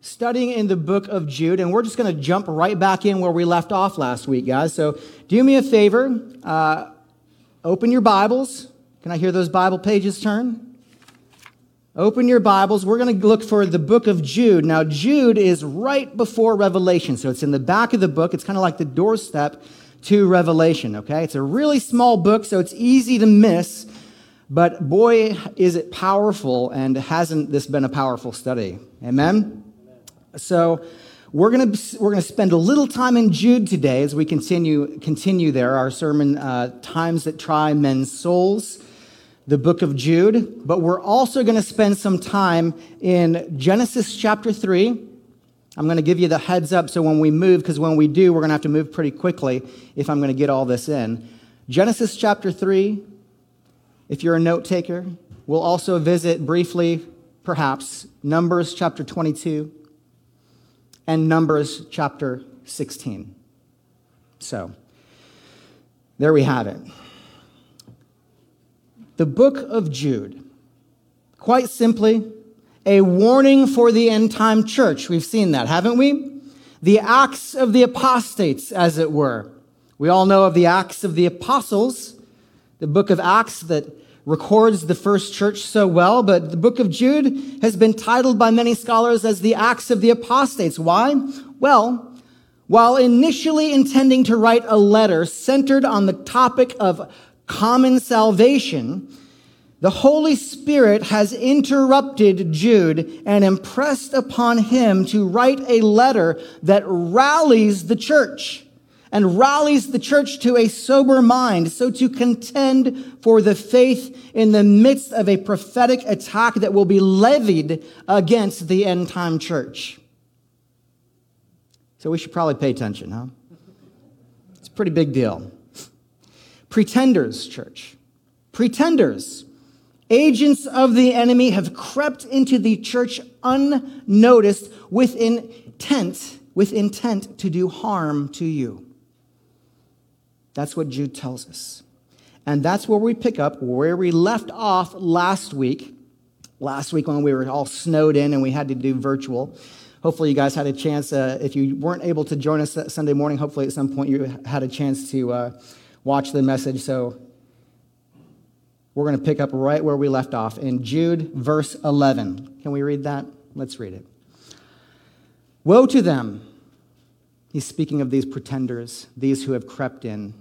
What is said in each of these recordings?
studying in the book of Jude, and we're just going to jump right back in where we left off last week, guys. So do me a favor, uh, open your Bibles. Can I hear those Bible pages turn? Open your Bibles. We're going to look for the book of Jude. Now, Jude is right before Revelation, so it's in the back of the book. It's kind of like the doorstep to Revelation, okay? It's a really small book, so it's easy to miss. But boy, is it powerful, and hasn't this been a powerful study? Amen? So we're going to we're going to spend a little time in Jude today as we continue continue there our sermon uh, times that try men's souls, the book of Jude. But we're also going to spend some time in Genesis chapter three. I'm going to give you the heads up so when we move, because when we do, we're going to have to move pretty quickly if I'm going to get all this in. Genesis chapter 3, if you're a note taker, we'll also visit briefly, perhaps, Numbers chapter 22 and Numbers chapter 16. So, there we have it. The book of Jude, quite simply, a warning for the end time church. We've seen that, haven't we? The acts of the apostates, as it were. We all know of the Acts of the Apostles, the book of Acts that records the first church so well, but the book of Jude has been titled by many scholars as the Acts of the Apostates. Why? Well, while initially intending to write a letter centered on the topic of common salvation, the Holy Spirit has interrupted Jude and impressed upon him to write a letter that rallies the church and rallies the church to a sober mind, so to contend for the faith in the midst of a prophetic attack that will be levied against the end time church. So we should probably pay attention, huh? It's a pretty big deal. Pretenders, church. Pretenders. Agents of the enemy have crept into the church unnoticed with intent, with intent to do harm to you. That's what Jude tells us. And that's where we pick up where we left off last week. Last week when we were all snowed in and we had to do virtual. Hopefully, you guys had a chance. Uh, if you weren't able to join us Sunday morning, hopefully at some point you had a chance to uh, watch the message. So we're going to pick up right where we left off in Jude, verse 11. Can we read that? Let's read it. Woe to them He's speaking of these pretenders, these who have crept in.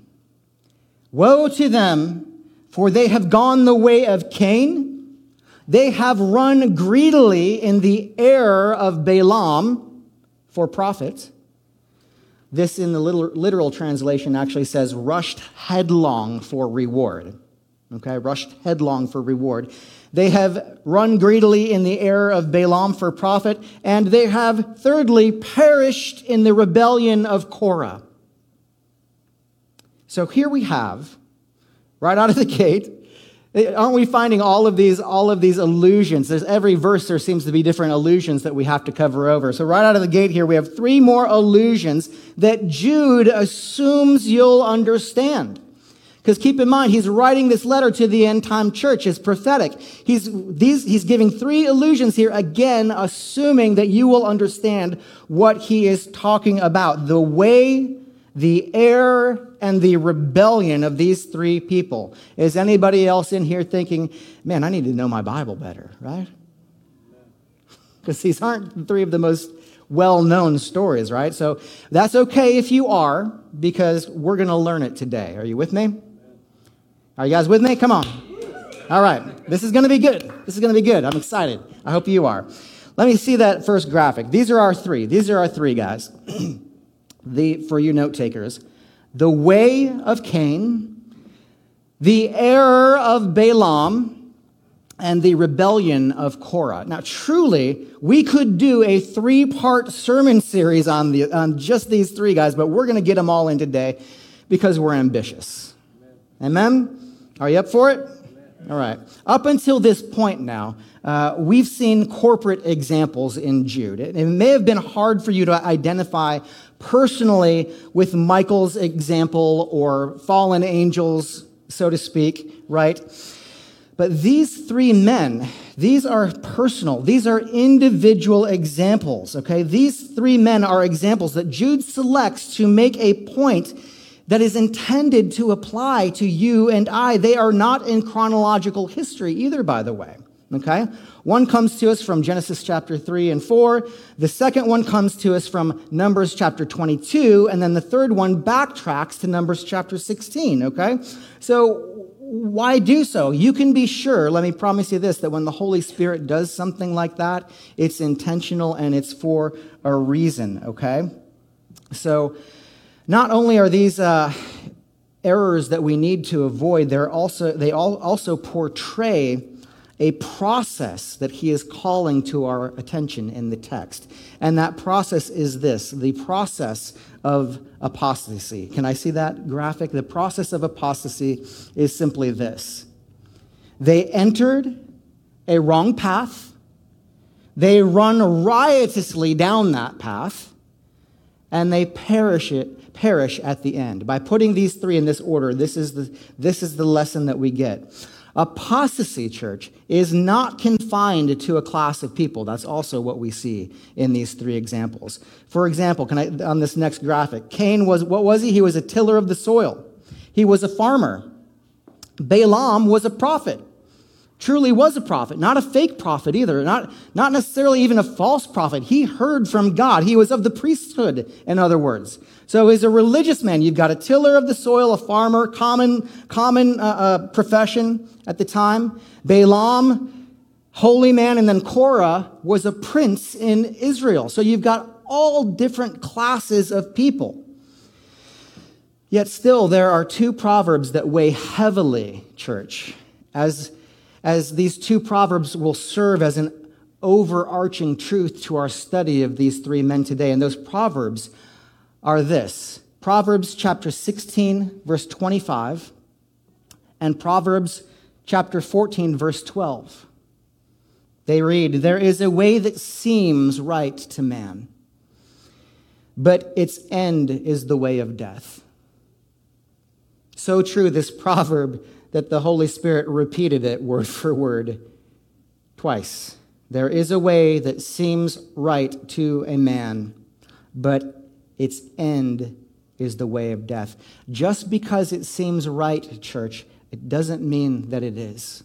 Woe to them, for they have gone the way of Cain. They have run greedily in the error of Balaam for profit. This, in the literal translation, actually says rushed headlong for reward. Okay, rushed headlong for reward. They have run greedily in the error of Balaam for profit, and they have, thirdly, perished in the rebellion of Korah. So here we have, right out of the gate, eh, aren't we finding all of these all of these allusions there's every verse there seems to be different allusions that we have to cover over so right out of the gate here we have three more allusions that jude assumes you'll understand because keep in mind, he's writing this letter to the end time church. It's prophetic. He's, these, he's giving three allusions here, again, assuming that you will understand what he is talking about. The way, the error, and the rebellion of these three people. Is anybody else in here thinking, man, I need to know my Bible better, right? Because these aren't three of the most well known stories, right? So that's okay if you are, because we're going to learn it today. Are you with me? Are you guys with me? Come on. All right. This is going to be good. This is going to be good. I'm excited. I hope you are. Let me see that first graphic. These are our three. These are our three guys. the for you note takers. The way of Cain, the error of Balaam, and the rebellion of Korah. Now, truly, we could do a three part sermon series on, the, on just these three guys, but we're going to get them all in today because we're ambitious. Amen? Are you up for it? All right. Up until this point now, uh, we've seen corporate examples in Jude. It, it may have been hard for you to identify personally with Michael's example or fallen angels, so to speak, right? But these three men, these are personal, these are individual examples, okay? These three men are examples that Jude selects to make a point that is intended to apply to you and I. They are not in chronological history either, by the way. Okay? One comes to us from Genesis chapter 3 and 4. The second one comes to us from Numbers chapter 22. And then the third one backtracks to Numbers chapter 16. Okay? So why do so? You can be sure, let me promise you this, that when the Holy Spirit does something like that, it's intentional and it's for a reason. Okay? So, not only are these uh, errors that we need to avoid, they're also, they all also portray a process that he is calling to our attention in the text. And that process is this the process of apostasy. Can I see that graphic? The process of apostasy is simply this they entered a wrong path, they run riotously down that path, and they perish it perish at the end. By putting these three in this order, this is the, this is the lesson that we get. Apostasy, church, is not confined to a class of people. That's also what we see in these three examples. For example, can I, on this next graphic, Cain was, what was he? He was a tiller of the soil. He was a farmer. Balaam was a prophet truly was a prophet, not a fake prophet either, not, not necessarily even a false prophet. He heard from God. He was of the priesthood, in other words. So he's a religious man. You've got a tiller of the soil, a farmer, common, common uh, uh, profession at the time. Balaam, holy man, and then Korah was a prince in Israel. So you've got all different classes of people. Yet still, there are two proverbs that weigh heavily, church, as as these two proverbs will serve as an overarching truth to our study of these three men today. And those proverbs are this Proverbs chapter 16, verse 25, and Proverbs chapter 14, verse 12. They read, There is a way that seems right to man, but its end is the way of death. So true, this proverb that the Holy Spirit repeated it word for word twice. There is a way that seems right to a man, but its end is the way of death. Just because it seems right, church, it doesn't mean that it is.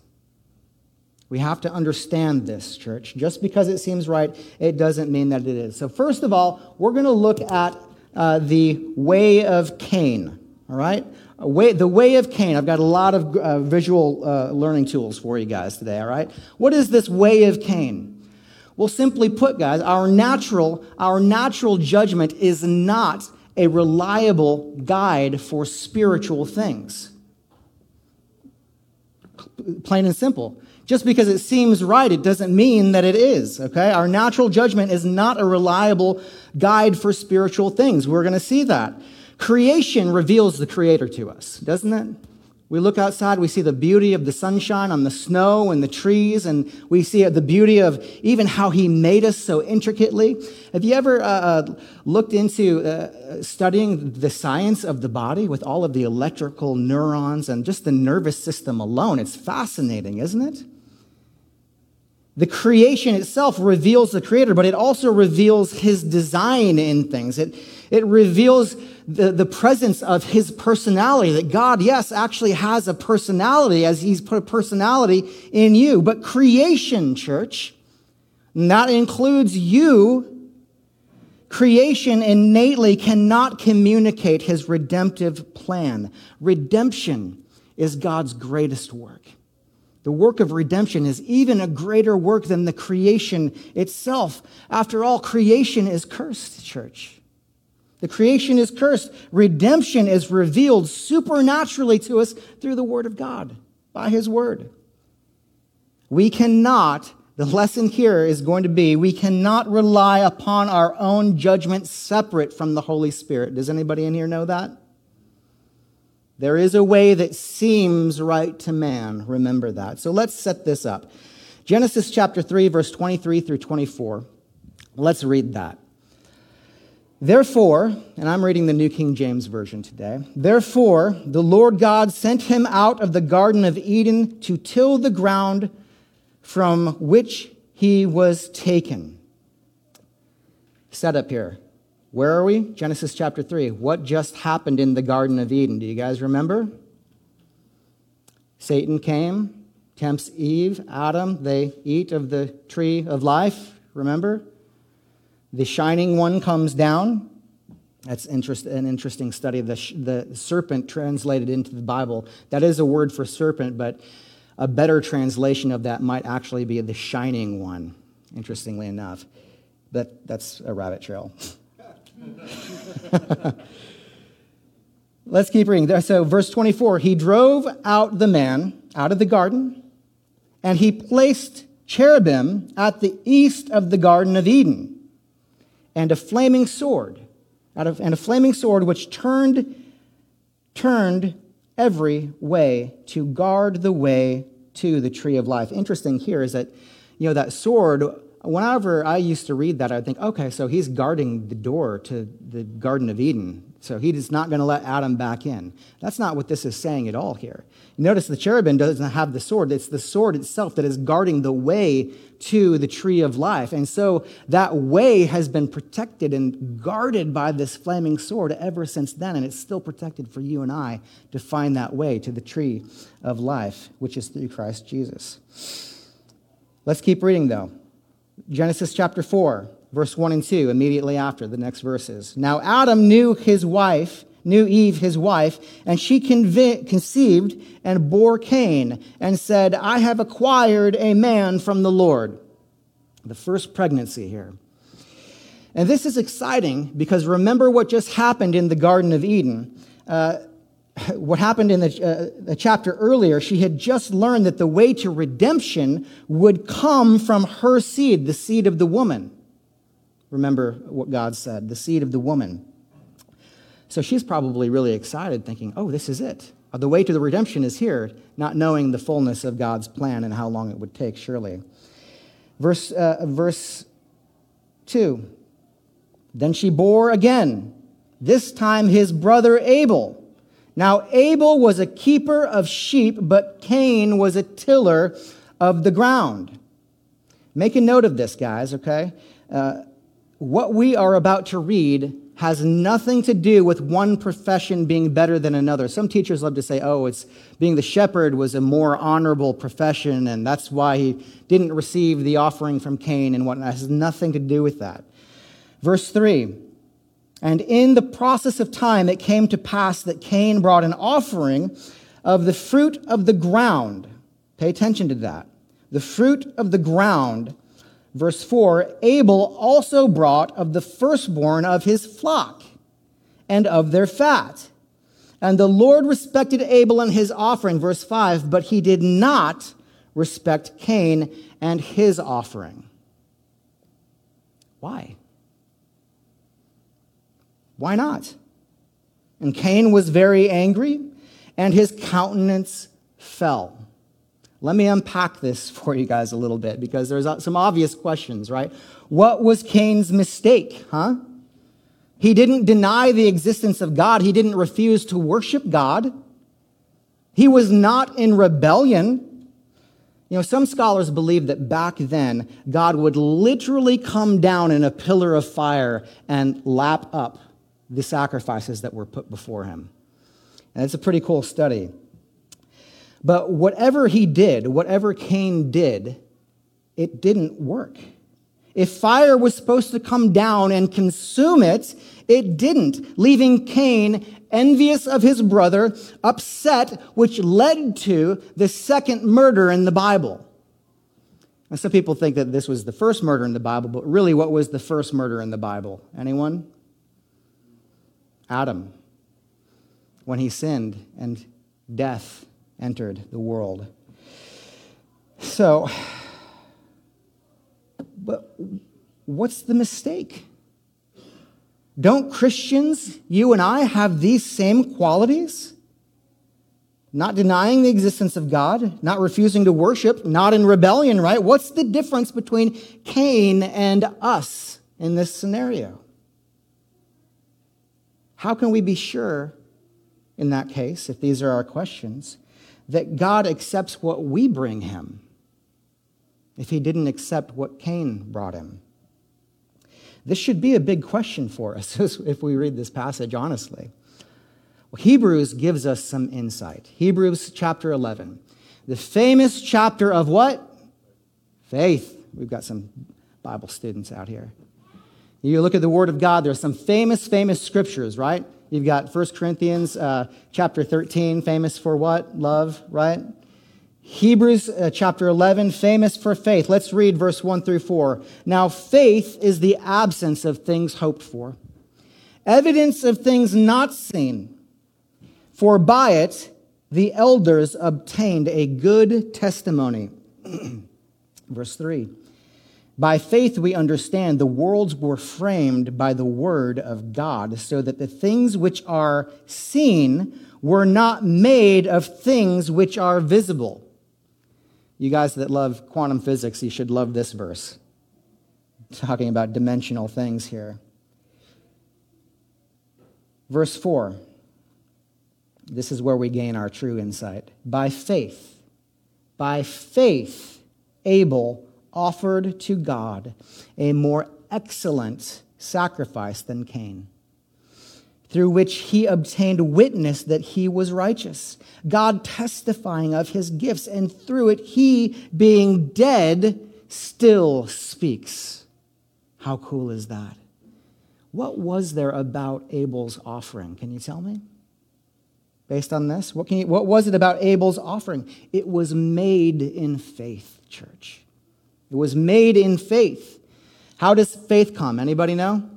We have to understand this, church. Just because it seems right, it doesn't mean that it is. So, first of all, we're going to look at uh, the way of Cain, all right? Way, the way of Cain. I've got a lot of uh, visual uh, learning tools for you guys today, all right? What is this way of Cain? Well, simply put, guys, our natural, our natural judgment is not a reliable guide for spiritual things. Plain and simple. Just because it seems right, it doesn't mean that it is, okay? Our natural judgment is not a reliable guide for spiritual things. We're going to see that. Creation reveals the Creator to us, doesn't it? We look outside, we see the beauty of the sunshine on the snow and the trees, and we see the beauty of even how He made us so intricately. Have you ever uh, uh, looked into uh, studying the science of the body with all of the electrical neurons and just the nervous system alone? It's fascinating, isn't it? The creation itself reveals the Creator, but it also reveals His design in things. It, it reveals the, the presence of his personality, that God, yes, actually has a personality as he's put a personality in you. But creation, church, that includes you, creation innately cannot communicate his redemptive plan. Redemption is God's greatest work. The work of redemption is even a greater work than the creation itself. After all, creation is cursed, church. The creation is cursed. Redemption is revealed supernaturally to us through the Word of God, by His Word. We cannot, the lesson here is going to be, we cannot rely upon our own judgment separate from the Holy Spirit. Does anybody in here know that? There is a way that seems right to man. Remember that. So let's set this up. Genesis chapter 3, verse 23 through 24. Let's read that. Therefore, and I'm reading the New King James Version today, therefore the Lord God sent him out of the Garden of Eden to till the ground from which he was taken. Set up here. Where are we? Genesis chapter 3. What just happened in the Garden of Eden? Do you guys remember? Satan came, tempts Eve, Adam, they eat of the tree of life, remember? The shining one comes down. That's interest, an interesting study. The, the serpent translated into the Bible. That is a word for serpent, but a better translation of that might actually be the shining one, interestingly enough. But that's a rabbit trail. Let's keep reading. So, verse 24 He drove out the man out of the garden, and he placed cherubim at the east of the Garden of Eden, and a flaming sword, out of, and a flaming sword which turned, turned every way to guard the way to the tree of life. Interesting here is that, you know, that sword whenever I used to read that, I'd think, okay, so he's guarding the door to the Garden of Eden. So he is not going to let Adam back in. That's not what this is saying at all here. Notice the cherubim doesn't have the sword, it's the sword itself that is guarding the way to the tree of life. And so that way has been protected and guarded by this flaming sword ever since then. And it's still protected for you and I to find that way to the tree of life, which is through Christ Jesus. Let's keep reading though. Genesis chapter 4, verse 1 and 2, immediately after the next verses. Now Adam knew his wife, knew Eve his wife, and she conve- conceived and bore Cain, and said, I have acquired a man from the Lord. The first pregnancy here. And this is exciting because remember what just happened in the Garden of Eden. Uh, what happened in the, uh, the, chapter earlier, she had just learned that the way to redemption would come from her seed, the seed of the woman. Remember what God said, the seed of the woman. So she's probably really excited, thinking, oh, this is it. Uh, the way to the redemption is here, not knowing the fullness of God's plan and how long it would take, surely. Verse, uh, verse 2 Then she bore again, this time his brother Abel. Now, Abel was a keeper of sheep, but Cain was a tiller of the ground. Make a note of this, guys, okay? Uh, what we are about to read has nothing to do with one profession being better than another. Some teachers love to say, oh, it's being the shepherd was a more honorable profession, and that's why he didn't receive the offering from Cain and whatnot. It has nothing to do with that. Verse 3 and in the process of time, it came to pass that Cain brought an offering of the fruit of the ground. Pay attention to that. The fruit of the ground. Verse 4 Abel also brought of the firstborn of his flock and of their fat. And the Lord respected Abel and his offering. Verse 5 But he did not respect Cain and his offering. Why? Why not? And Cain was very angry, and his countenance fell. Let me unpack this for you guys a little bit because there's uh, some obvious questions, right? What was Cain's mistake, huh? He didn't deny the existence of God. He didn't refuse to worship God. He was not in rebellion. You know, some scholars believe that back then, God would literally come down in a pillar of fire and lap up the sacrifices that were put before him. And it's a pretty cool study. But whatever he did, whatever Cain did, it didn't work. If fire was supposed to come down and consume it, it didn't, leaving Cain envious of his brother, upset, which led to the second murder in the Bible. And some people think that this was the first murder in the Bible, but really, what was the first murder in the Bible? Anyone? Adam when he sinned and death entered the world. So, but what's the mistake? Don't Christians, you and I, have these same qualities? not denying the existence of God, not refusing to worship, not in rebellion, right? What's the difference between Cain and us in this scenario? How can we be sure in that case, if these are our questions, that God accepts what we bring him if he didn't accept what Cain brought him? This should be a big question for us if we read this passage honestly. Well, Hebrews gives us some insight. Hebrews chapter 11, the famous chapter of what? Faith. We've got some Bible students out here. You look at the Word of God, there's some famous, famous scriptures, right? You've got 1 Corinthians uh, chapter 13, famous for what? Love, right? Hebrews uh, chapter 11, famous for faith. Let's read verse 1 through 4. Now, faith is the absence of things hoped for, evidence of things not seen. For by it the elders obtained a good testimony. Verse 3 By faith we understand the worlds were framed by the word of God, so that the things which are seen were not made of things which are visible. You guys that love quantum physics, you should love this verse. Talking about dimensional things here. Verse 4 this is where we gain our true insight. By faith, by faith, Abel offered to God a more excellent sacrifice than Cain, through which he obtained witness that he was righteous, God testifying of his gifts, and through it he, being dead, still speaks. How cool is that? What was there about Abel's offering? Can you tell me? based on this? What, can you, what was it about Abel's offering? It was made in faith, church. It was made in faith. How does faith come? Anybody know?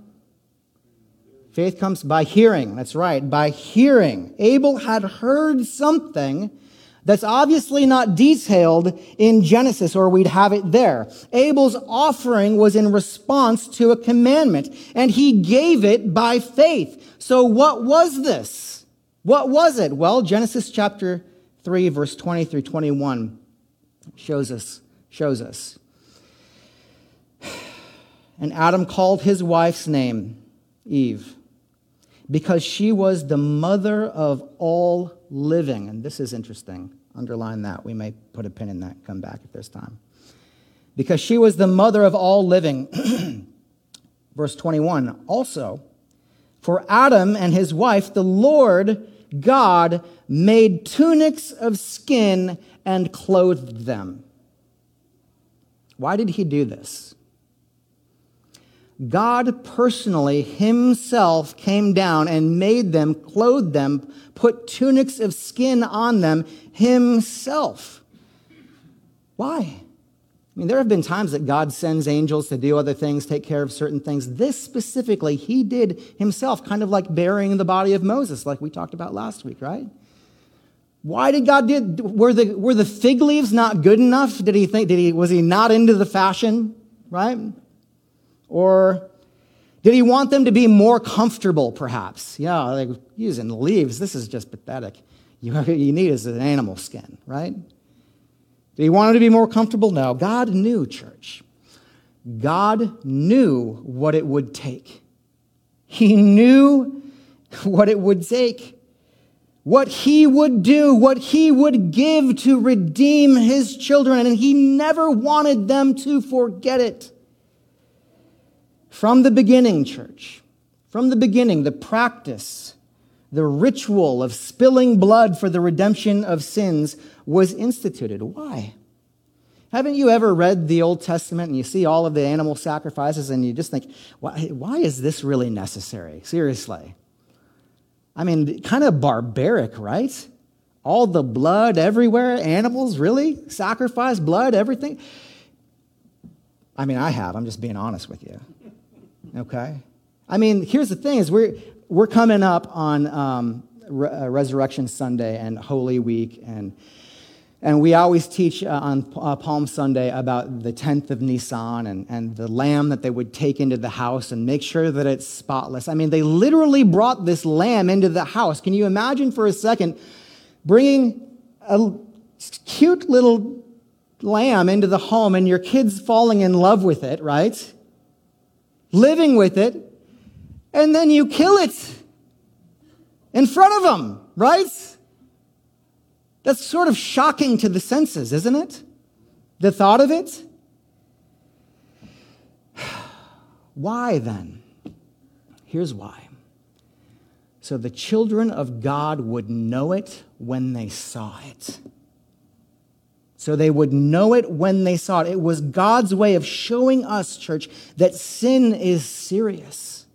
Faith comes by hearing. That's right, by hearing. Abel had heard something that's obviously not detailed in Genesis, or we'd have it there. Abel's offering was in response to a commandment, and he gave it by faith. So, what was this? What was it? Well, Genesis chapter 3, verse 20 through 21 shows us. Shows us. And Adam called his wife's name Eve because she was the mother of all living. And this is interesting. Underline that. We may put a pin in that, come back if there's time. Because she was the mother of all living. Verse 21 also, for Adam and his wife, the Lord God made tunics of skin and clothed them. Why did he do this? God personally himself came down and made them, clothed them, put tunics of skin on them himself. Why? I mean, there have been times that God sends angels to do other things, take care of certain things. This specifically, he did himself, kind of like burying the body of Moses, like we talked about last week, right? Why did God do were the were the fig leaves not good enough? Did he think did he was he not into the fashion, right? Or did he want them to be more comfortable, perhaps? Yeah, like using leaves, this is just pathetic. You, you need is an animal skin, right? Did he want him to be more comfortable? No. God knew, church. God knew what it would take. He knew what it would take, what he would do, what he would give to redeem his children, and he never wanted them to forget it. From the beginning, church, from the beginning, the practice, the ritual of spilling blood for the redemption of sins was instituted. Why? Haven't you ever read the Old Testament and you see all of the animal sacrifices and you just think, why, why is this really necessary? Seriously. I mean, kind of barbaric, right? All the blood everywhere, animals, really? Sacrifice, blood, everything? I mean, I have. I'm just being honest with you. Okay? I mean, here's the thing is we're, we're coming up on um, Re- uh, Resurrection Sunday and Holy Week and and we always teach uh, on uh, Palm Sunday about the 10th of Nisan and, and the lamb that they would take into the house and make sure that it's spotless. I mean, they literally brought this lamb into the house. Can you imagine for a second bringing a cute little lamb into the home and your kids falling in love with it, right? Living with it, and then you kill it in front of them, right? That's sort of shocking to the senses, isn't it? The thought of it? Why then? Here's why. So the children of God would know it when they saw it. So they would know it when they saw it. It was God's way of showing us, church, that sin is serious.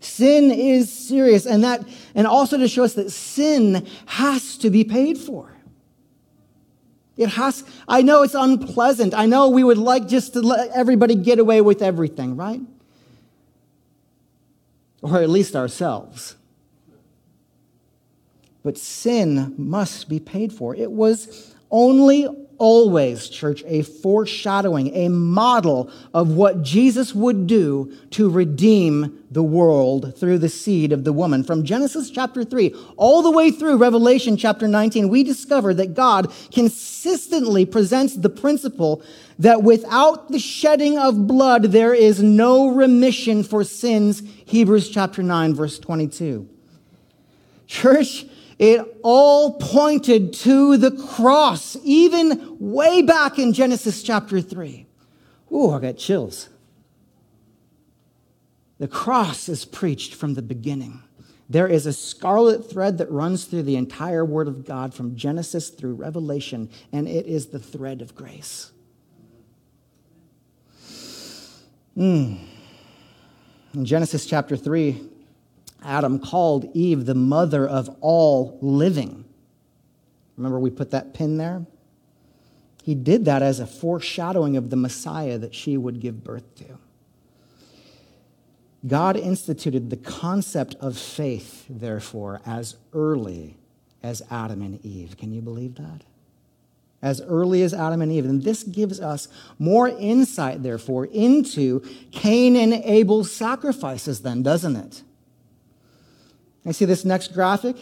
Sin is serious, and that, and also to show us that sin has to be paid for. It has, I know it's unpleasant. I know we would like just to let everybody get away with everything, right? Or at least ourselves. But sin must be paid for. It was only always, church, a foreshadowing, a model of what Jesus would do to redeem the world through the seed of the woman. From Genesis chapter 3 all the way through Revelation chapter 19, we discover that God consistently presents the principle that without the shedding of blood, there is no remission for sins. Hebrews chapter 9, verse 22. Church, it all pointed to the cross, even way back in Genesis chapter 3. Ooh, I got chills. The cross is preached from the beginning. There is a scarlet thread that runs through the entire Word of God from Genesis through Revelation, and it is the thread of grace. Mm. In Genesis chapter 3, Adam called Eve the mother of all living. Remember, we put that pin there? He did that as a foreshadowing of the Messiah that she would give birth to. God instituted the concept of faith, therefore, as early as Adam and Eve. Can you believe that? As early as Adam and Eve. And this gives us more insight, therefore, into Cain and Abel's sacrifices, then, doesn't it? I see this next graphic.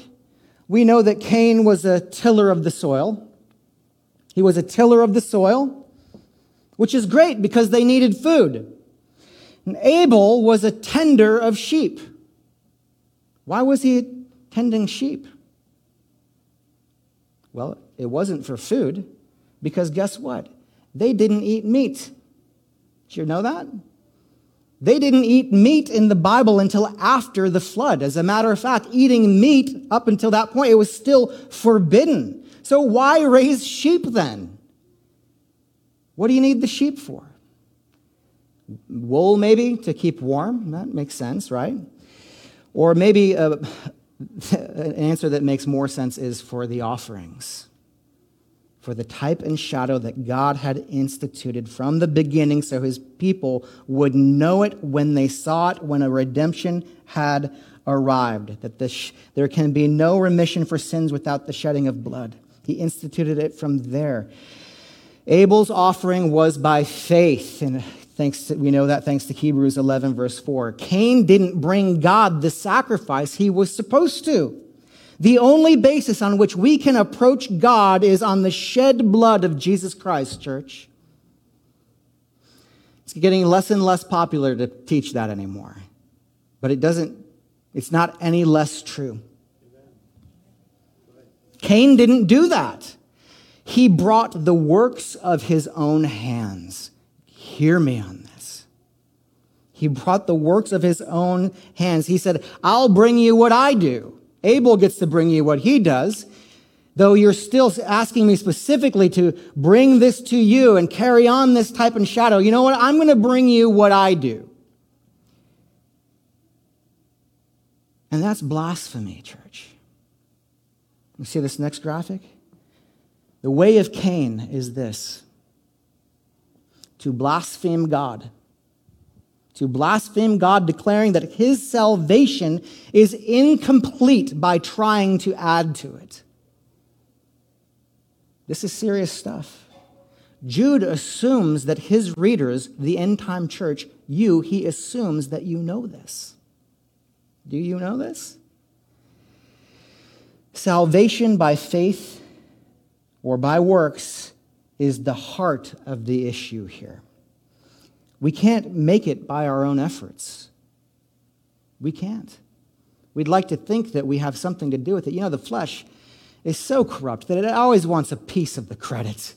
We know that Cain was a tiller of the soil. He was a tiller of the soil, which is great because they needed food. And Abel was a tender of sheep. Why was he tending sheep? Well, it wasn't for food, because guess what? They didn't eat meat. Did you know that? They didn't eat meat in the Bible until after the flood. As a matter of fact, eating meat up until that point, it was still forbidden. So why raise sheep then? What do you need the sheep for? Wool, maybe, to keep warm? That makes sense, right? Or maybe uh, an answer that makes more sense is for the offerings for the type and shadow that God had instituted from the beginning so his people would know it when they saw it, when a redemption had arrived, that there can be no remission for sins without the shedding of blood. He instituted it from there. Abel's offering was by faith, and thanks to, we know that thanks to Hebrews 11, verse 4. Cain didn't bring God the sacrifice he was supposed to. The only basis on which we can approach God is on the shed blood of Jesus Christ, church. It's getting less and less popular to teach that anymore. But it doesn't, it's not any less true. Cain didn't do that. He brought the works of his own hands. Hear me on this. He brought the works of his own hands. He said, I'll bring you what I do. Abel gets to bring you what he does, though you're still asking me specifically to bring this to you and carry on this type and shadow. You know what? I'm going to bring you what I do. And that's blasphemy, church. You see this next graphic? The way of Cain is this to blaspheme God to blaspheme God, declaring that his salvation is incomplete by trying to add to it. This is serious stuff. Jude assumes that his readers, the end time church, you, he assumes that you know this. Do you know this? Salvation by faith or by works is the heart of the issue here. We can't make it by our own efforts. We can't. We'd like to think that we have something to do with it. You know, the flesh is so corrupt that it always wants a piece of the credit.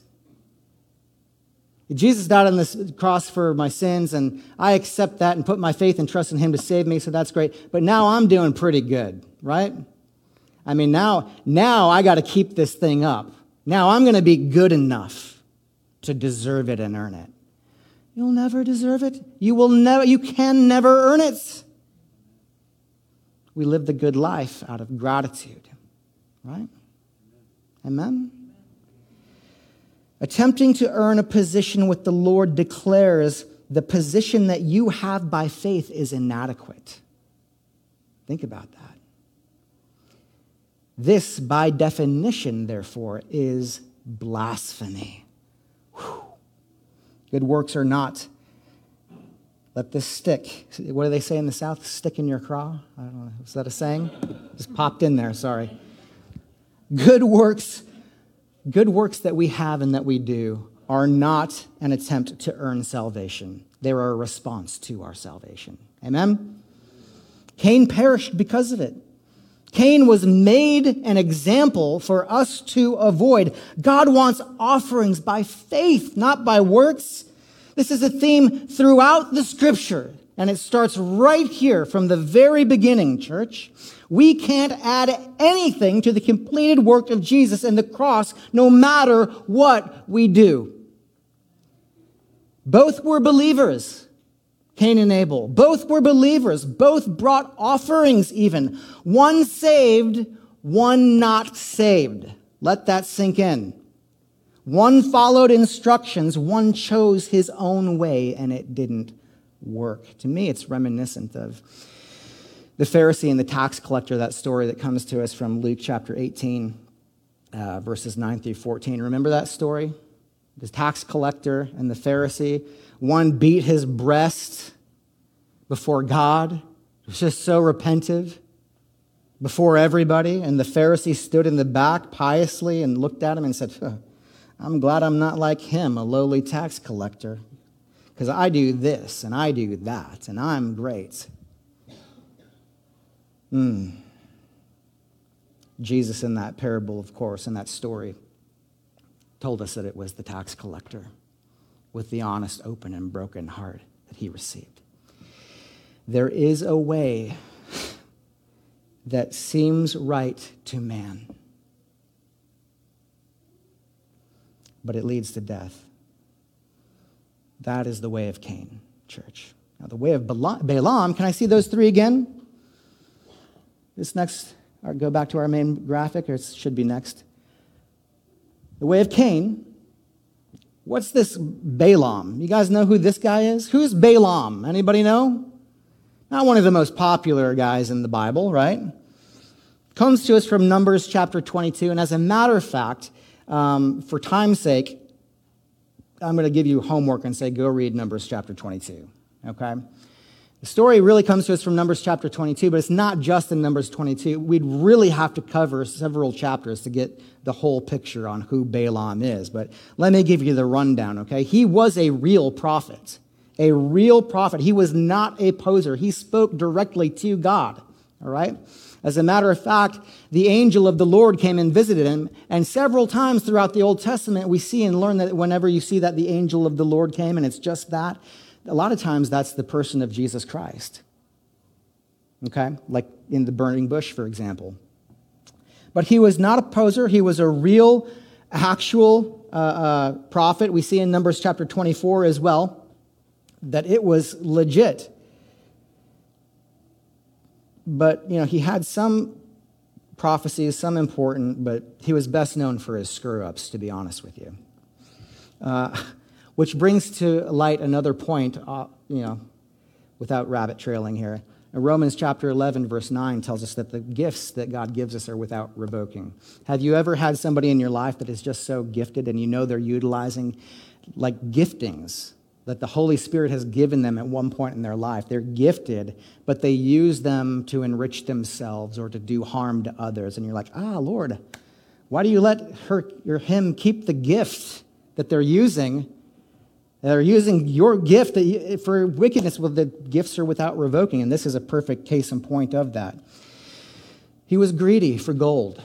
Jesus died on this cross for my sins, and I accept that and put my faith and trust in Him to save me, so that's great. But now I'm doing pretty good, right? I mean, now, now I got to keep this thing up. Now I'm going to be good enough to deserve it and earn it. You'll never deserve it. You will never, you can never earn it. We live the good life out of gratitude, right? Amen? Attempting to earn a position with the Lord declares the position that you have by faith is inadequate. Think about that. This, by definition, therefore, is blasphemy. Good works are not. Let this stick. What do they say in the South? Stick in your craw? I don't know. Is that a saying? Just popped in there, sorry. Good works, good works that we have and that we do are not an attempt to earn salvation. They are a response to our salvation. Amen? Cain perished because of it. Cain was made an example for us to avoid. God wants offerings by faith, not by works. This is a theme throughout the scripture, and it starts right here from the very beginning, church. We can't add anything to the completed work of Jesus and the cross, no matter what we do. Both were believers. Cain and Abel. Both were believers. Both brought offerings, even. One saved, one not saved. Let that sink in. One followed instructions, one chose his own way, and it didn't work. To me, it's reminiscent of the Pharisee and the tax collector, that story that comes to us from Luke chapter 18, uh, verses 9 through 14. Remember that story? The tax collector and the Pharisee one beat his breast before God, was just so repentive before everybody. And the Pharisee stood in the back piously and looked at him and said, I'm glad I'm not like him, a lowly tax collector, because I do this and I do that, and I'm great. Mm. Jesus, in that parable, of course, in that story, told us that it was the tax collector with the honest, open, and broken heart that he received. There is a way that seems right to man, but it leads to death. That is the way of Cain, church. Now, the way of Balaam, can I see those three again? This next, or go back to our main graphic, or it should be next. The way of Cain What's this Balaam? You guys know who this guy is? Who's Balaam? Anybody know? Not one of the most popular guys in the Bible, right? Comes to us from Numbers chapter 22. And as a matter of fact, um, for time's sake, I'm going to give you homework and say, go read Numbers chapter 22. Okay? The story really comes to us from Numbers chapter 22, but it's not just in Numbers 22. We'd really have to cover several chapters to get the whole picture on who Balaam is. But let me give you the rundown, okay? He was a real prophet, a real prophet. He was not a poser. He spoke directly to God, all right? As a matter of fact, the angel of the Lord came and visited him, and several times throughout the Old Testament, we see and learn that whenever you see that the angel of the Lord came, and it's just that, a lot of times that's the person of Jesus Christ. Okay? Like in the burning bush, for example. But he was not a poser, he was a real, actual uh, uh, prophet. We see in Numbers chapter 24 as well that it was legit. But, you know, he had some prophecies, some important, but he was best known for his screw ups, to be honest with you. Uh, which brings to light another point, uh, you know, without rabbit trailing here. Romans chapter 11, verse 9 tells us that the gifts that God gives us are without revoking. Have you ever had somebody in your life that is just so gifted and you know they're utilizing like giftings that the Holy Spirit has given them at one point in their life? They're gifted, but they use them to enrich themselves or to do harm to others. And you're like, ah, Lord, Why do you let her or him keep the gift that they're using? They're using your gift for wickedness. Well, the gifts are without revoking, and this is a perfect case in point of that. He was greedy for gold.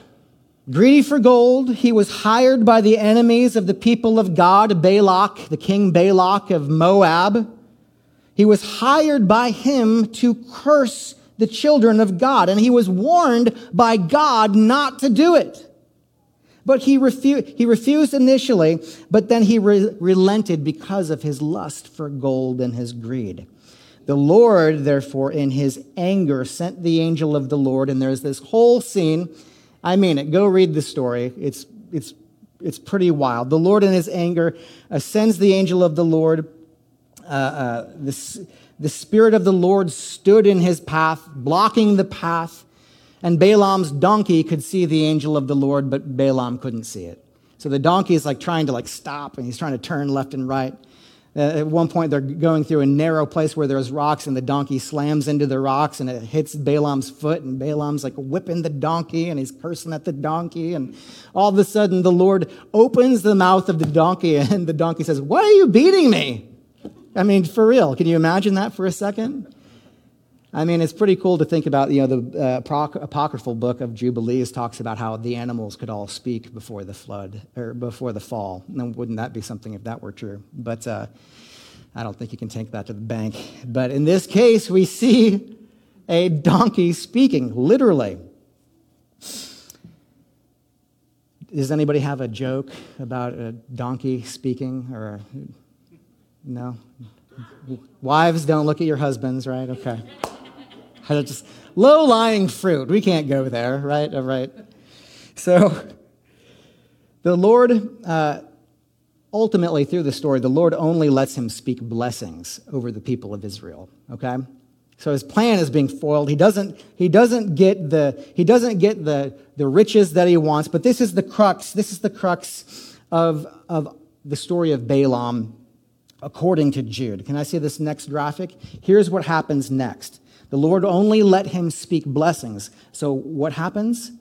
Greedy for gold, he was hired by the enemies of the people of God, Balak, the king Balak of Moab. He was hired by him to curse the children of God, and he was warned by God not to do it. But he, refu- he refused initially, but then he re- relented because of his lust for gold and his greed. The Lord, therefore, in his anger, sent the angel of the Lord, and there's this whole scene. I mean it. Go read the story. It's, it's, it's pretty wild. The Lord, in his anger, uh, sends the angel of the Lord. Uh, uh, the, the Spirit of the Lord stood in his path, blocking the path, and Balaam's donkey could see the angel of the Lord, but Balaam couldn't see it. So the donkey is like trying to like stop, and he's trying to turn left and right. Uh, at one point, they're going through a narrow place where there's rocks, and the donkey slams into the rocks, and it hits Balaam's foot, and Balaam's like whipping the donkey, and he's cursing at the donkey. And all of a sudden, the Lord opens the mouth of the donkey, and the donkey says, Why are you beating me? I mean, for real, can you imagine that for a second? I mean, it's pretty cool to think about, you know, the uh, apocryphal book of Jubilees talks about how the animals could all speak before the flood, or before the fall. And wouldn't that be something if that were true? But uh, I don't think you can take that to the bank. But in this case, we see a donkey speaking, literally. Does anybody have a joke about a donkey speaking? Or no? Wives, don't look at your husbands, right? Okay. Just low lying fruit. We can't go there, right? All right. So the Lord, uh, ultimately through the story, the Lord only lets him speak blessings over the people of Israel. Okay? So his plan is being foiled. He doesn't, he doesn't get, the, he doesn't get the, the riches that he wants, but this is the crux, this is the crux of, of the story of Balaam according to Jude. Can I see this next graphic? Here's what happens next. The Lord only let him speak blessings. So what happens?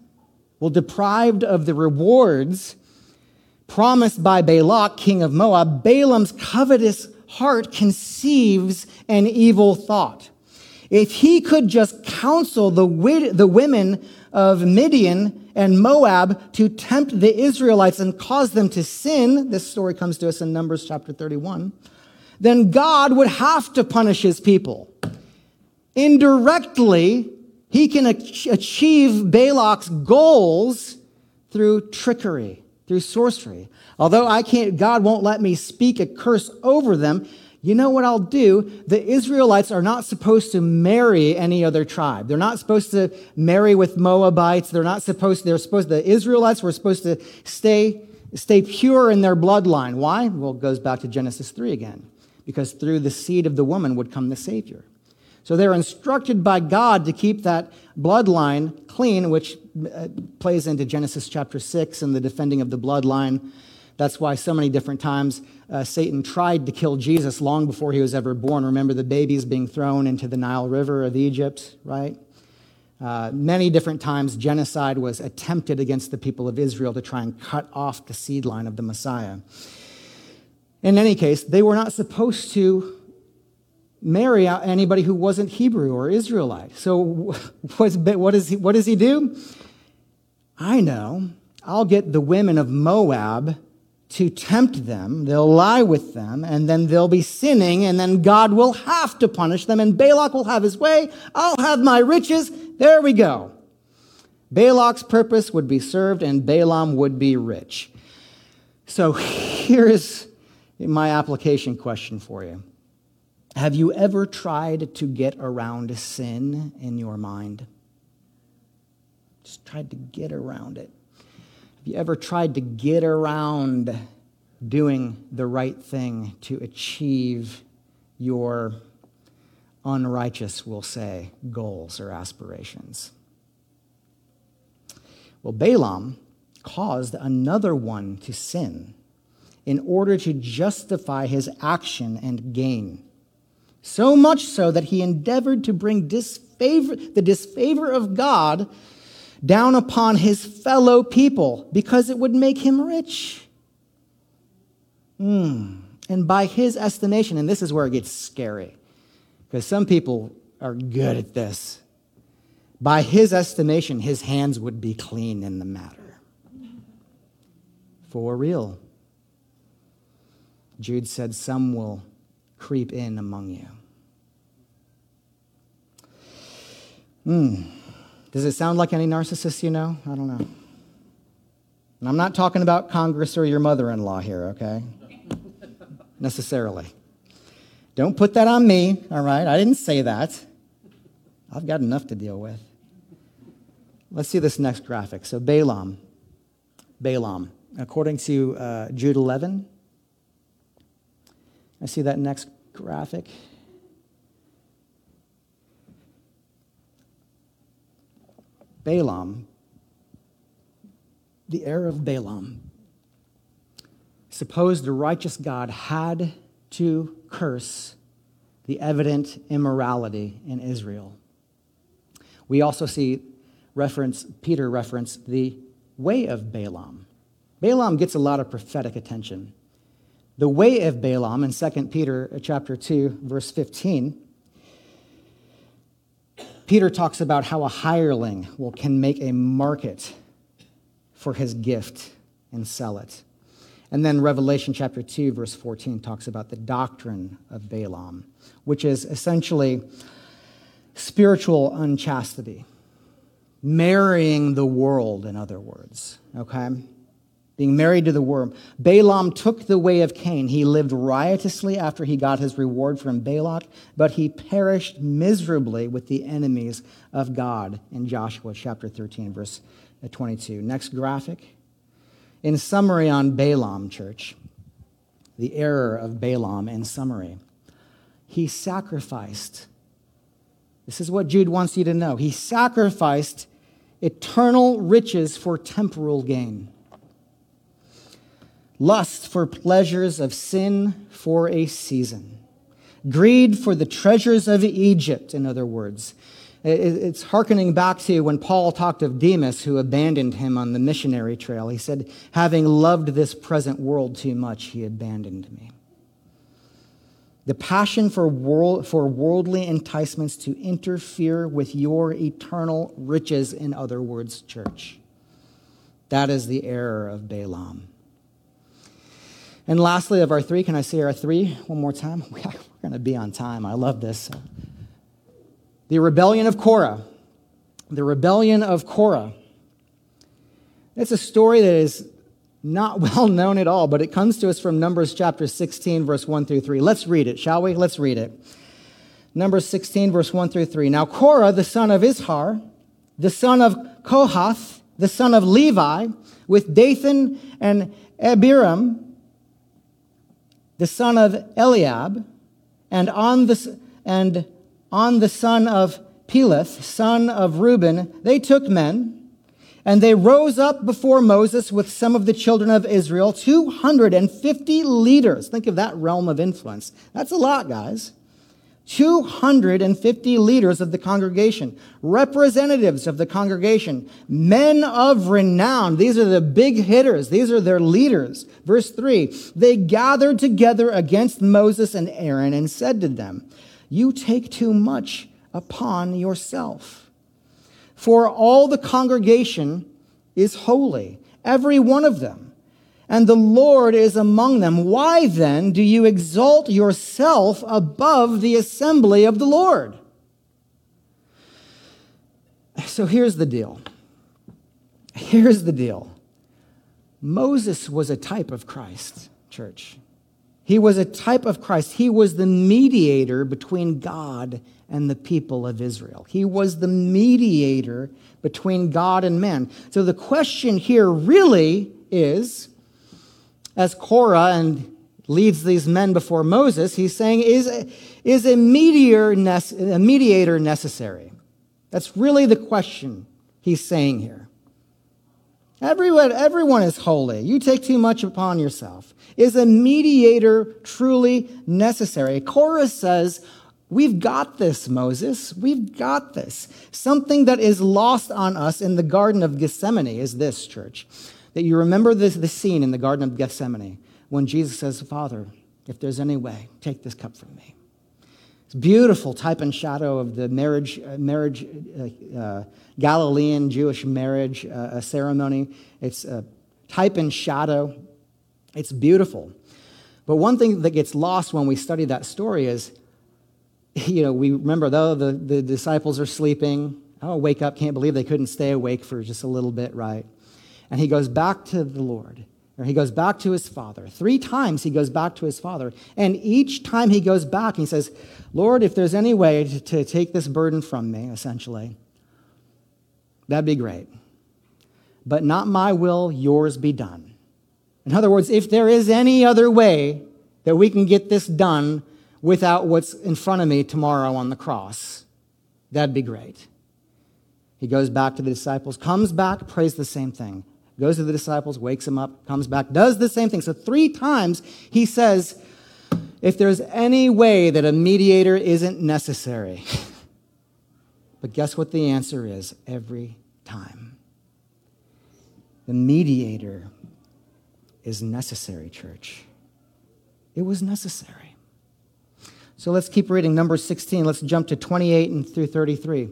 Well, deprived of the rewards promised by Balak, king of Moab, Balaam's covetous heart conceives an evil thought. If he could just counsel the, the women of Midian and Moab to tempt the Israelites and cause them to sin, this story comes to us in Numbers chapter 31, then God would have to punish his people. Indirectly, he can achieve Balak's goals through trickery, through sorcery. Although I can't, God won't let me speak a curse over them. You know what I'll do? The Israelites are not supposed to marry any other tribe. They're not supposed to marry with Moabites. They're not supposed, they're supposed, the Israelites were supposed to stay, stay pure in their bloodline. Why? Well, it goes back to Genesis 3 again. Because through the seed of the woman would come the Savior. So they're instructed by God to keep that bloodline clean, which uh, plays into Genesis chapter 6 and the defending of the bloodline. That's why so many different times uh, Satan tried to kill Jesus long before he was ever born. Remember the babies being thrown into the Nile River of Egypt, right? Uh, many different times, genocide was attempted against the people of Israel to try and cut off the seed line of the Messiah. In any case, they were not supposed to marry anybody who wasn't Hebrew or Israelite. So what does he, what does he do? I know. I'll get the women of Moab to tempt them. They'll lie with them, and then they'll be sinning, and then God will have to punish them, and Balak will have his way. I'll have my riches. There we go. Balak's purpose would be served, and Balaam would be rich. So here's my application question for you. Have you ever tried to get around sin in your mind? Just tried to get around it. Have you ever tried to get around doing the right thing to achieve your unrighteous, we'll say, goals or aspirations? Well, Balaam caused another one to sin in order to justify his action and gain. So much so that he endeavored to bring disfavor, the disfavor of God down upon his fellow people because it would make him rich. Mm. And by his estimation, and this is where it gets scary, because some people are good at this. By his estimation, his hands would be clean in the matter. For real. Jude said, Some will creep in among you. Hmm. Does it sound like any narcissist you know? I don't know. And I'm not talking about Congress or your mother in law here, okay? Necessarily. Don't put that on me, all right? I didn't say that. I've got enough to deal with. Let's see this next graphic. So, Balaam. Balaam. According to uh, Jude 11, I see that next graphic. Balaam, the heir of Balaam, supposed the righteous God had to curse the evident immorality in Israel. We also see reference, Peter reference the way of Balaam. Balaam gets a lot of prophetic attention. The way of Balaam in 2 Peter uh, chapter 2, verse 15 Peter talks about how a hireling will, can make a market for his gift and sell it. And then Revelation chapter 2, verse 14 talks about the doctrine of Balaam, which is essentially spiritual unchastity, marrying the world, in other words, okay? Being married to the worm. Balaam took the way of Cain. He lived riotously after he got his reward from Balak, but he perished miserably with the enemies of God in Joshua chapter 13, verse 22. Next graphic. In summary on Balaam, church, the error of Balaam in summary, he sacrificed. This is what Jude wants you to know. He sacrificed eternal riches for temporal gain lust for pleasures of sin for a season, greed for the treasures of Egypt, in other words. It's hearkening back to when Paul talked of Demas, who abandoned him on the missionary trail. He said, Having loved this present world too much, he abandoned me. The passion for, world, for worldly enticements to interfere with your eternal riches, in other words, church. That is the error of Balaam. And lastly, of our three, can I say our three one more time? We're going to be on time. I love this. The rebellion of Korah. The rebellion of Korah. It's a story that is not well known at all, but it comes to us from Numbers chapter 16, verse 1 through 3. Let's read it, shall we? Let's read it. Numbers 16, verse 1 through 3. Now, Korah, the son of Izhar, the son of Kohath, the son of Levi, with Dathan and Abiram, the son of Eliab, and on the, and on the son of Peleth, son of Reuben, they took men, and they rose up before Moses with some of the children of Israel, 250 leaders. Think of that realm of influence. That's a lot, guys. 250 leaders of the congregation, representatives of the congregation, men of renown. These are the big hitters. These are their leaders. Verse 3 They gathered together against Moses and Aaron and said to them, You take too much upon yourself. For all the congregation is holy, every one of them and the Lord is among them. Why then do you exalt yourself above the assembly of the Lord? So here's the deal. Here's the deal. Moses was a type of Christ, church. He was a type of Christ. He was the mediator between God and the people of Israel. He was the mediator between God and man. So the question here really is as Korah and leads these men before Moses, he's saying, is, is a, mediator, a mediator necessary? That's really the question he's saying here. Everyone, everyone is holy. You take too much upon yourself. Is a mediator truly necessary? Korah says, We've got this, Moses. We've got this. Something that is lost on us in the Garden of Gethsemane is this, church. That you remember this, the scene in the Garden of Gethsemane when Jesus says, Father, if there's any way, take this cup from me. It's beautiful type and shadow of the marriage, uh, marriage uh, uh, Galilean Jewish marriage uh, ceremony. It's a type and shadow. It's beautiful. But one thing that gets lost when we study that story is, you know, we remember though the, the disciples are sleeping. Oh, wake up, can't believe they couldn't stay awake for just a little bit, right? And he goes back to the Lord, or he goes back to his father. Three times he goes back to his father. And each time he goes back, he says, Lord, if there's any way to, to take this burden from me, essentially, that'd be great. But not my will, yours be done. In other words, if there is any other way that we can get this done without what's in front of me tomorrow on the cross, that'd be great. He goes back to the disciples, comes back, prays the same thing. Goes to the disciples, wakes them up, comes back, does the same thing. So, three times he says, if there's any way that a mediator isn't necessary. but guess what the answer is every time? The mediator is necessary, church. It was necessary. So let's keep reading. Number 16. Let's jump to 28 and through 33.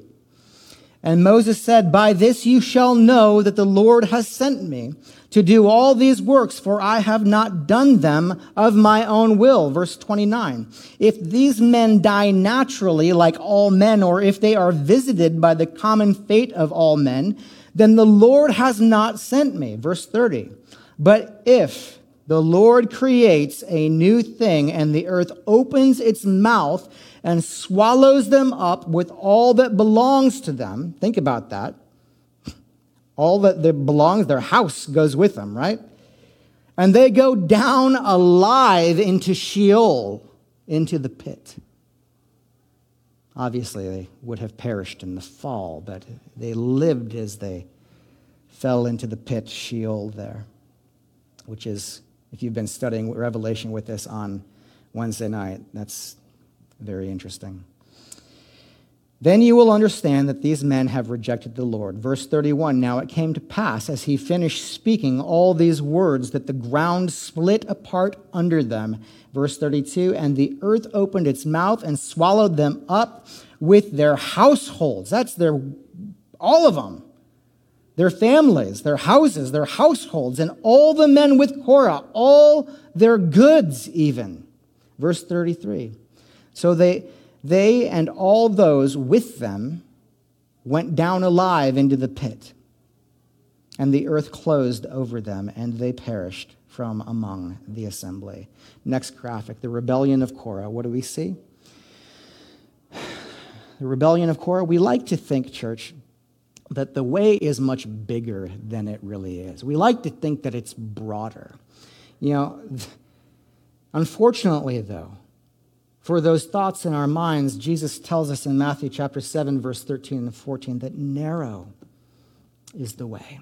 And Moses said, By this you shall know that the Lord has sent me to do all these works, for I have not done them of my own will. Verse 29. If these men die naturally like all men, or if they are visited by the common fate of all men, then the Lord has not sent me. Verse 30. But if the Lord creates a new thing and the earth opens its mouth and swallows them up with all that belongs to them. Think about that. All that belongs, their house goes with them, right? And they go down alive into Sheol, into the pit. Obviously, they would have perished in the fall, but they lived as they fell into the pit, Sheol, there, which is, if you've been studying Revelation with us on Wednesday night, that's very interesting. Then you will understand that these men have rejected the Lord. Verse 31 Now it came to pass, as he finished speaking all these words, that the ground split apart under them. Verse 32 And the earth opened its mouth and swallowed them up with their households. That's their, all of them. Their families, their houses, their households, and all the men with Korah, all their goods, even. Verse 33. So they, they and all those with them went down alive into the pit, and the earth closed over them, and they perished from among the assembly. Next graphic the rebellion of Korah. What do we see? The rebellion of Korah. We like to think, church, that the way is much bigger than it really is. We like to think that it's broader. You know, unfortunately, though, for those thoughts in our minds, Jesus tells us in Matthew chapter 7, verse 13 and 14, that narrow is the way,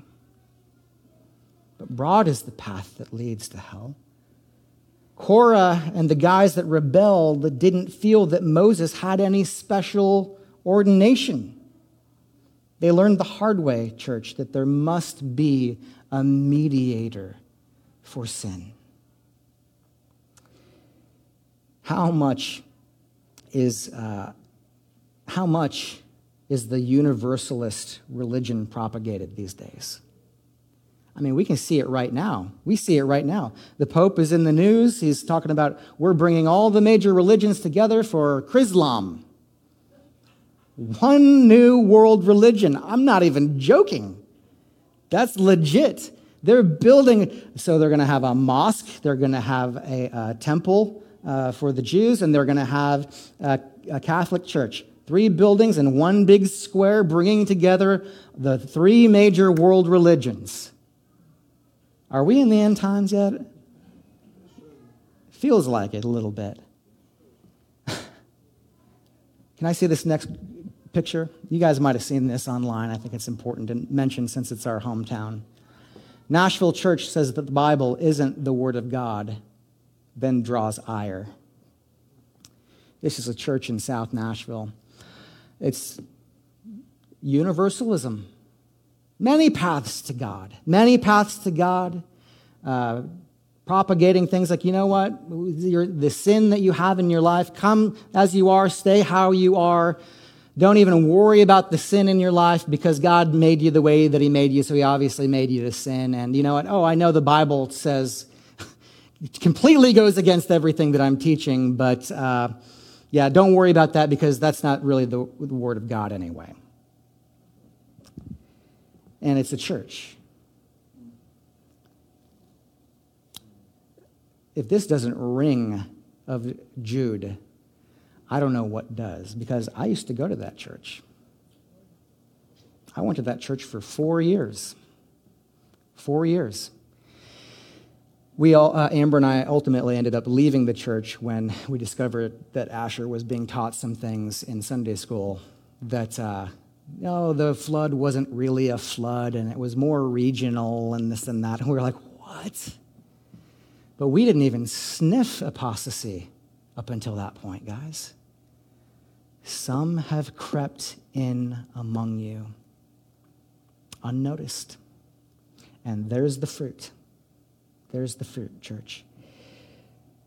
but broad is the path that leads to hell. Korah and the guys that rebelled that didn't feel that Moses had any special ordination. They learned the hard way, church, that there must be a mediator for sin. How much is uh, how much is the universalist religion propagated these days? I mean, we can see it right now. We see it right now. The Pope is in the news. He's talking about we're bringing all the major religions together for Chrislam. One new world religion. I'm not even joking. That's legit. They're building, so they're going to have a mosque, they're going to have a, a temple, uh, for the Jews, and they're going to have a, a Catholic church. Three buildings in one big square, bringing together the three major world religions. Are we in the end times yet? Feels like it a little bit. Can I see this next picture? You guys might have seen this online. I think it's important to mention since it's our hometown. Nashville Church says that the Bible isn't the Word of God then draws ire. This is a church in South Nashville. It's universalism. Many paths to God. Many paths to God. Uh, propagating things like, you know what? The sin that you have in your life, come as you are, stay how you are. Don't even worry about the sin in your life because God made you the way that He made you, so He obviously made you to sin. And you know what? Oh, I know the Bible says it completely goes against everything that I'm teaching, but uh, yeah, don't worry about that because that's not really the, the Word of God anyway. And it's a church. If this doesn't ring of Jude, I don't know what does because I used to go to that church. I went to that church for four years. Four years. We all, uh, Amber and I ultimately ended up leaving the church when we discovered that Asher was being taught some things in Sunday school that, uh, no, the flood wasn't really a flood and it was more regional and this and that. And we were like, what? But we didn't even sniff apostasy up until that point, guys. Some have crept in among you unnoticed. And there's the fruit. There's the fruit, church.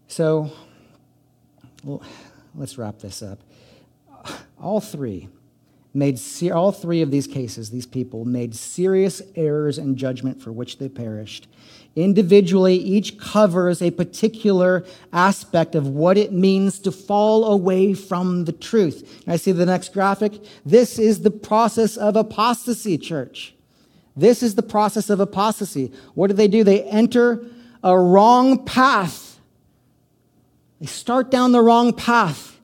So, well, let's wrap this up. All three made all three of these cases, these people made serious errors in judgment for which they perished. Individually, each covers a particular aspect of what it means to fall away from the truth. I see the next graphic. This is the process of apostasy, church. This is the process of apostasy. What do they do? They enter a wrong path. They start down the wrong path.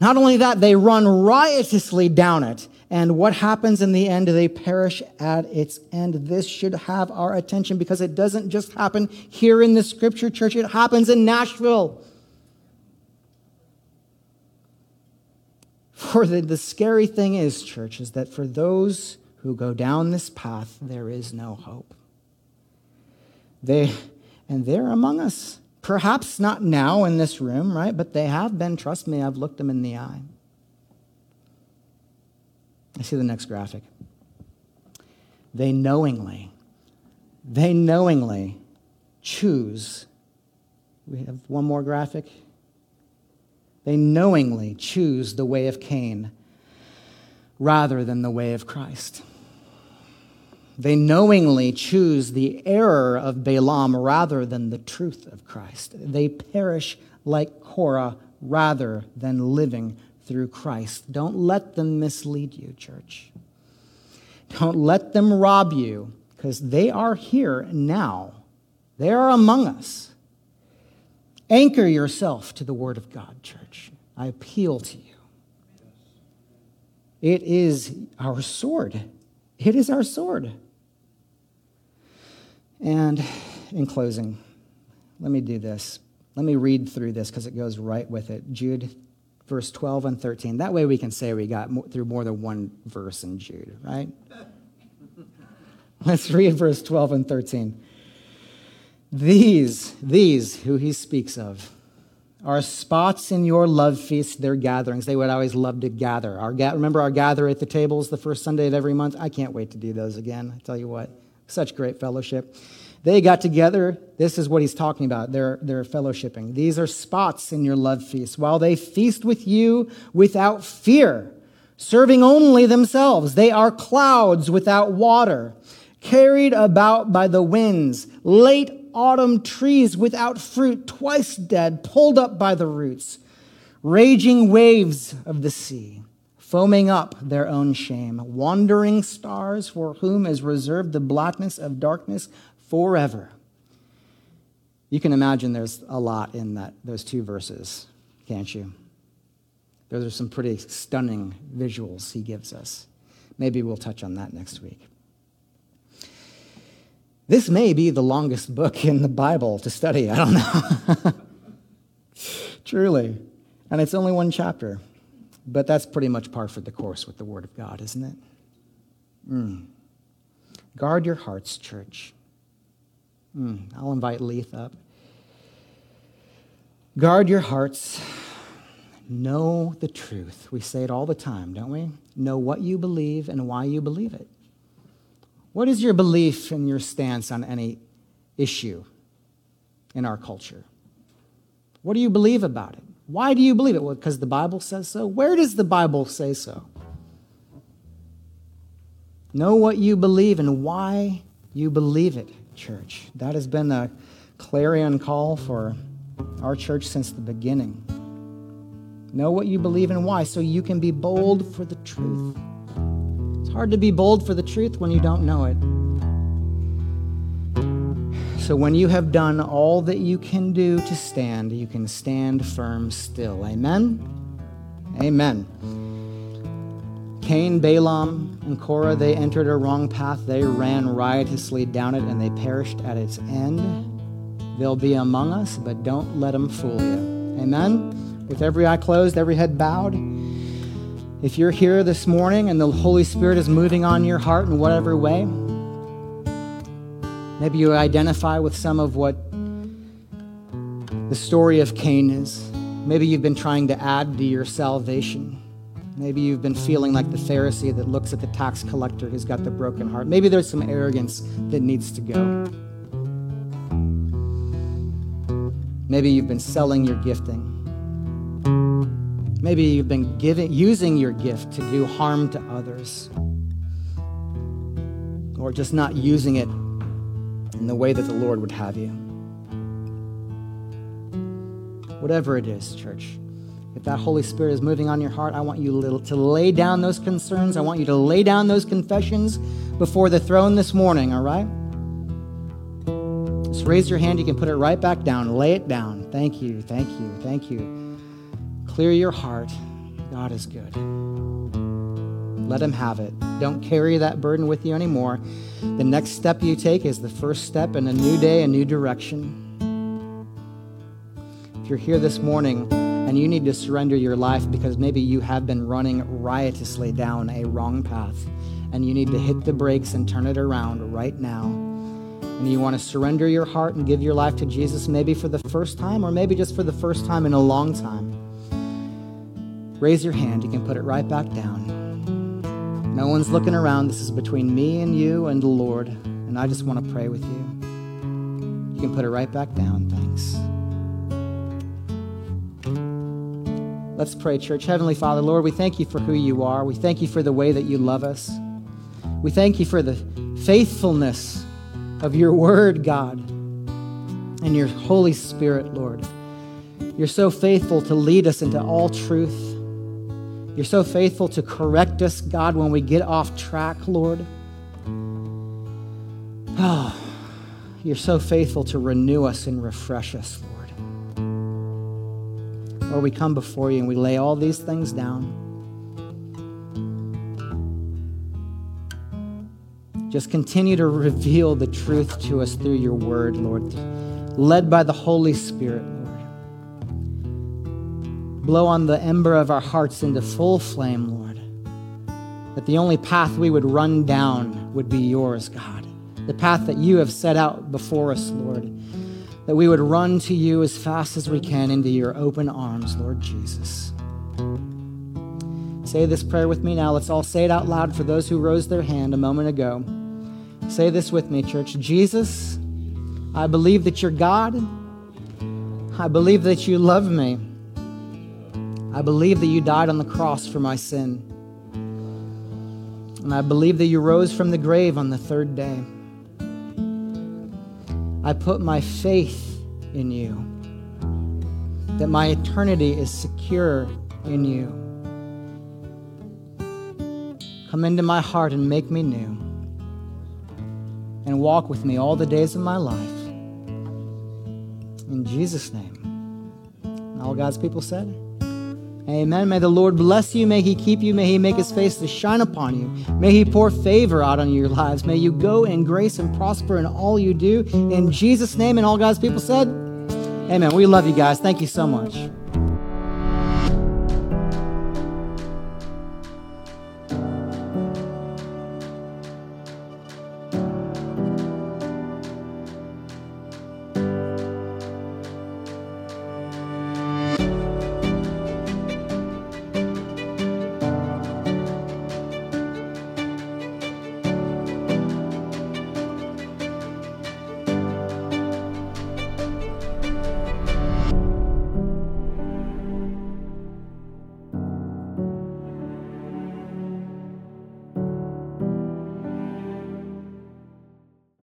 Not only that, they run riotously down it. And what happens in the end? They perish at its end. This should have our attention because it doesn't just happen here in the scripture church, it happens in Nashville. For the, the scary thing is, church, is that for those who go down this path, there is no hope. They, and they're among us. Perhaps not now in this room, right? But they have been. Trust me, I've looked them in the eye. I see the next graphic. They knowingly, they knowingly choose. We have one more graphic. They knowingly choose the way of Cain rather than the way of Christ. They knowingly choose the error of Balaam rather than the truth of Christ. They perish like Korah rather than living through Christ. Don't let them mislead you, church. Don't let them rob you because they are here now. They are among us. Anchor yourself to the Word of God, church. I appeal to you. It is our sword. It is our sword. And in closing, let me do this. Let me read through this because it goes right with it. Jude verse 12 and 13. That way we can say we got through more than one verse in Jude, right? Let's read verse 12 and 13. These, these who he speaks of, are spots in your love feast, their gatherings. They would always love to gather. Our remember our gather at the tables the first Sunday of every month? I can't wait to do those again. I tell you what, such great fellowship. They got together. This is what he's talking about. They're, they're fellowshipping. These are spots in your love feast. While they feast with you without fear, serving only themselves, they are clouds without water, carried about by the winds, late autumn trees without fruit, twice dead, pulled up by the roots, raging waves of the sea foaming up their own shame, wandering stars for whom is reserved the blackness of darkness forever. You can imagine there's a lot in that, those two verses, can't you? Those are some pretty stunning visuals he gives us. Maybe we'll touch on that next week. This may be the longest book in the Bible to study. I don't know. Truly. And it's only one chapter. But that's pretty much par for the course with the Word of God, isn't it? Mm. Guard your hearts, church. Mm, I'll invite Leith up. Guard your hearts. Know the truth. We say it all the time, don't we? Know what you believe and why you believe it. What is your belief and your stance on any issue in our culture? What do you believe about it? Why do you believe it? Well, because the Bible says so. Where does the Bible say so? Know what you believe and why you believe it, church. That has been a clarion call for our church since the beginning. Know what you believe and why so you can be bold for the truth. It's hard to be bold for the truth when you don't know it. So when you have done all that you can do to stand, you can stand firm still. Amen? Amen. Cain, Balaam, and Korah, they entered a wrong path. They ran riotously down it and they perished at its end. They'll be among us, but don't let them fool you. Amen? With every eye closed, every head bowed. If you're here this morning and the Holy Spirit is moving on your heart in whatever way, maybe you identify with some of what the story of Cain is. Maybe you've been trying to add to your salvation. Maybe you've been feeling like the Pharisee that looks at the tax collector who's got the broken heart. Maybe there's some arrogance that needs to go. Maybe you've been selling your gifting. Maybe you've been giving, using your gift to do harm to others. Or just not using it in the way that the Lord would have you. Whatever it is, church. If that Holy Spirit is moving on your heart, I want you to lay down those concerns. I want you to lay down those confessions before the throne this morning, all right? Just raise your hand. You can put it right back down. Lay it down. Thank you, thank you, thank you. Clear your heart. God is good. Let Him have it. Don't carry that burden with you anymore. The next step you take is the first step in a new day, a new direction. If you're here this morning, and you need to surrender your life because maybe you have been running riotously down a wrong path and you need to hit the brakes and turn it around right now. And you want to surrender your heart and give your life to Jesus, maybe for the first time or maybe just for the first time in a long time. Raise your hand. You can put it right back down. No one's looking around. This is between me and you and the Lord. And I just want to pray with you. You can put it right back down. Thanks. Let's pray, church. Heavenly Father, Lord, we thank you for who you are. We thank you for the way that you love us. We thank you for the faithfulness of your word, God, and your Holy Spirit, Lord. You're so faithful to lead us into all truth. You're so faithful to correct us, God, when we get off track, Lord. Oh, you're so faithful to renew us and refresh us, Lord. Lord, we come before you and we lay all these things down. Just continue to reveal the truth to us through your word, Lord, led by the Holy Spirit. Blow on the ember of our hearts into full flame, Lord, that the only path we would run down would be yours, God, the path that you have set out before us, Lord that we would run to you as fast as we can into your open arms, Lord Jesus. Say this prayer with me now. Let's all say it out loud for those who rose their hand a moment ago. Say this with me, church. Jesus, I believe that you're God. I believe that you love me. I believe that you died on the cross for my sin. And I believe that you rose from the grave on the third day. I put my faith in you, that my eternity is secure in you. Come into my heart and make me new, and walk with me all the days of my life. In Jesus' name. all God's people said, Amen. May the Lord bless you. May He keep you. May He make His face to shine upon you. May He pour favor out on your lives. May you go in grace and prosper in all you do. In Jesus' name, and all God's people said, Amen. We love you guys. Thank you so much.